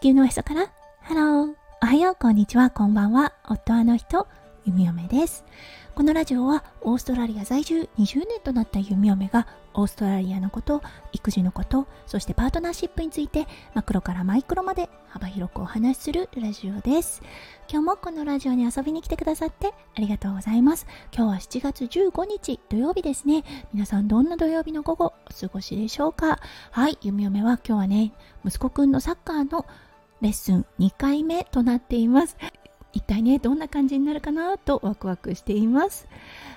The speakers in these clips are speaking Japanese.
地球のおへそから。ハローおはよう。こんにちは。こんばんは。夫あの人。弓嫁です。このラジオはオーストラリア在住。20年となった弓嫁がオーストラリアのこと育児のことそしてパートナーシップについてマクロからマイクロまで幅広くお話しするラジオです。今日もこのラジオに遊びに来てくださってありがとうございます。今日は7月15日土曜日ですね。皆さんどんな土曜日の午後お過ごしでしょうか？はい。弓嫁は今日はね息子くんのサッカーのレッスン2回目となっています。一体ねどんな感じになるかなとワクワクしています。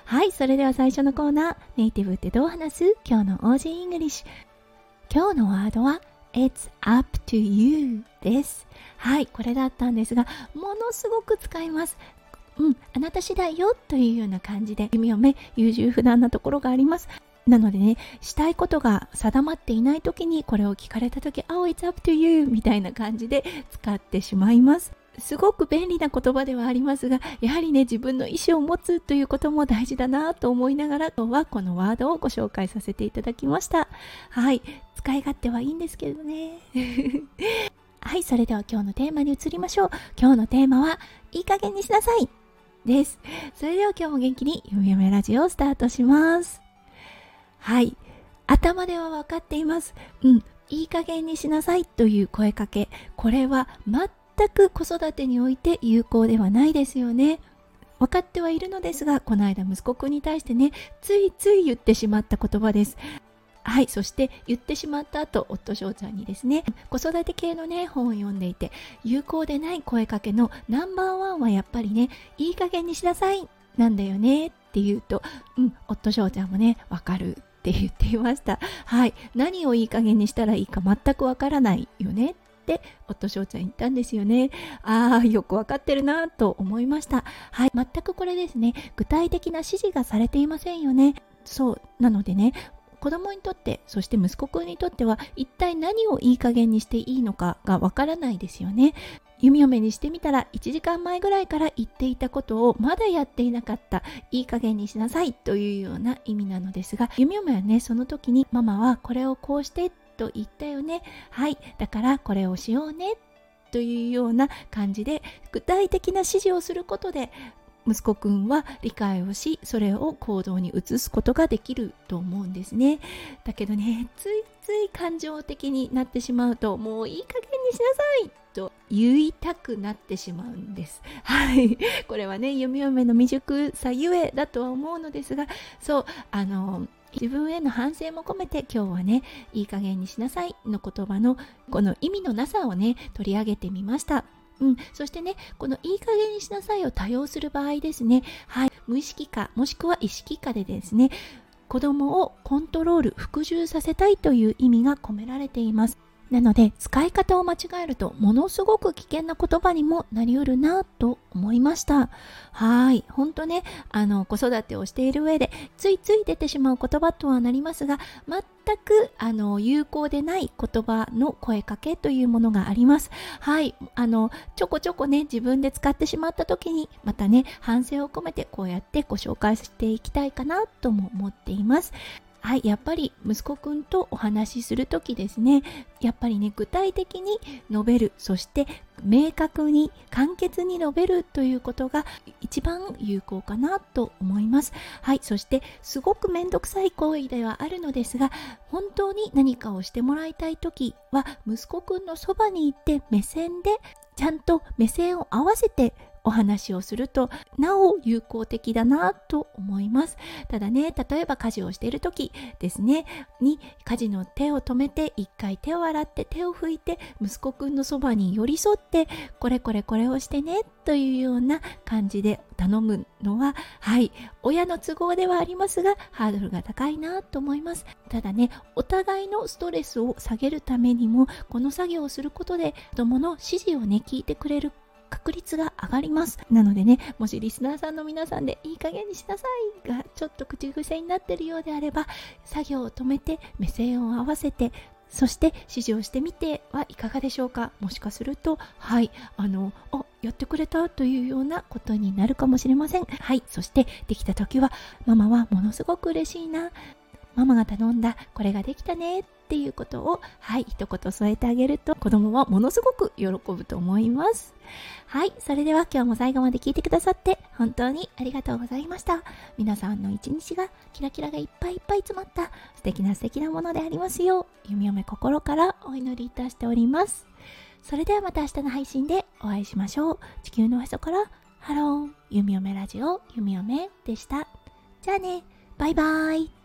はいそれでは最初のコーナーネイティブってどう話す？今日の Aussie English。今日のワードは It's up to you です。はいこれだったんですがものすごく使います。うん、あなた次第よというような感じで弓嫁優柔不断なところがあります。なのでね、したいことが定まっていない時にこれを聞かれた時、Oh, it's up to you みたいな感じで使ってしまいます。すごく便利な言葉ではありますが、やはりね、自分の意思を持つということも大事だなと思いながら、今日はこのワードをご紹介させていただきました。はい、使い勝手はいいんですけどね。はい、それでは今日のテーマに移りましょう。今日のテーマは、いい加減にしなさいです。それでは今日も元気に、ゆめゆめラジオをスタートします。はい、頭では分かっています。うん、いい加減にしなさいという声かけ。これは全く子育てにおいて有効ではないですよね。分かってはいるのですが、この間息子くんに対してね、ついつい言ってしまった言葉です。はい、そして言ってしまった後、夫翔ちゃんにですね、子育て系のね、本を読んでいて、有効でない声かけのナンバーワンはやっぱりね、いい加減にしなさい、なんだよねって言うと、うん、夫翔ちゃんもね、わかるって言っていました。はい、何をいい加減にしたらいいか全くわからないよねって夫翔ちゃん言ったんですよね。ああ、よくわかってるなと思いました。はい、全くこれですね、具体的な指示がされていませんよね。そう、なのでね、子供にとってそして息子くんにとっては一体何をいい加減にしていいのかがわからないですよね弓嫁にしてみたら1時間前ぐらいから言っていたことをまだやっていなかった。いい加減にしなさいというような意味なのですが弓嫁はねその時にママはこれをこうしてと言ったよね。はいだからこれをしようねというような感じで具体的な指示をすることで息子くんは理解をしそれを行動に移すことができると思うんですね。だけどねついつい感情的になってしまうともういい加減にしなさいと言いたくなってしまうんです。はい。これはね読み嫁の未熟さゆえだとは思うのですがそうあの自分への反省も込めて今日はねいい加減にしなさいの言葉のこの意味のなさをね取り上げてみました。うん、そしてね、このいい加減にしなさいを多用する場合ですね、はい、無意識化、もしくは意識化でですね、子供をコントロール、服従させたいという意味が込められています。なので使い方を間違えるとものすごく危険な言葉にもなりうるなと思いました。はい。本当ねあの子育てをしている上でついつい出てしまう言葉とはなりますが全くあの有効でない言葉の声かけというものがあります。はい。あのちょこちょこね自分で使ってしまった時にまたね反省を込めてこうやってご紹介していきたいかなとも思っています。はい、やっぱり息子くんとお話しする時ですね、やっぱりね、具体的に述べる、そして明確に簡潔に述べるということが一番有効かなと思います。はい、そしてすごくめんどくさい行為ではあるのですが、本当に何かをしてもらいたい時は息子くんのそばに行って目線でちゃんと目線を合わせてお話をするとなお有効的だなと思います。ただね例えば家事をしている時ですねに家事の手を止めて一回手を洗って手を拭いて息子くんのそばに寄り添ってこれこれこれをしてねというような感じで頼むのははい親の都合ではありますがハードルが高いなと思います。ただねお互いのストレスを下げるためにもこの作業をすることで子供の指示をね聞いてくれる確率が上がります。なのでね、もしリスナーさんの皆さんでいい加減にしなさいがちょっと口癖になってるようであれば、作業を止めて目線を合わせてそして指示をしてみてはいかがでしょうか？もしかするとはいあのあやってくれたというようなことになるかもしれません。はいそしてできた時はママはものすごく嬉しいな。ママが頼んだこれができたねっていうことをはい一言添えてあげると子供はものすごく喜ぶと思います。はいそれでは今日も最後まで聞いてくださって本当にありがとうございました。皆さんの一日がキラキラがいっぱいいっぱい詰まった素敵な素敵なものでありますよう弓嫁心からお祈りいたしております。それではまた明日の配信でお会いしましょう。地球のおへそからハロー弓嫁ラジオ弓嫁でした。じゃあねバイバーイ。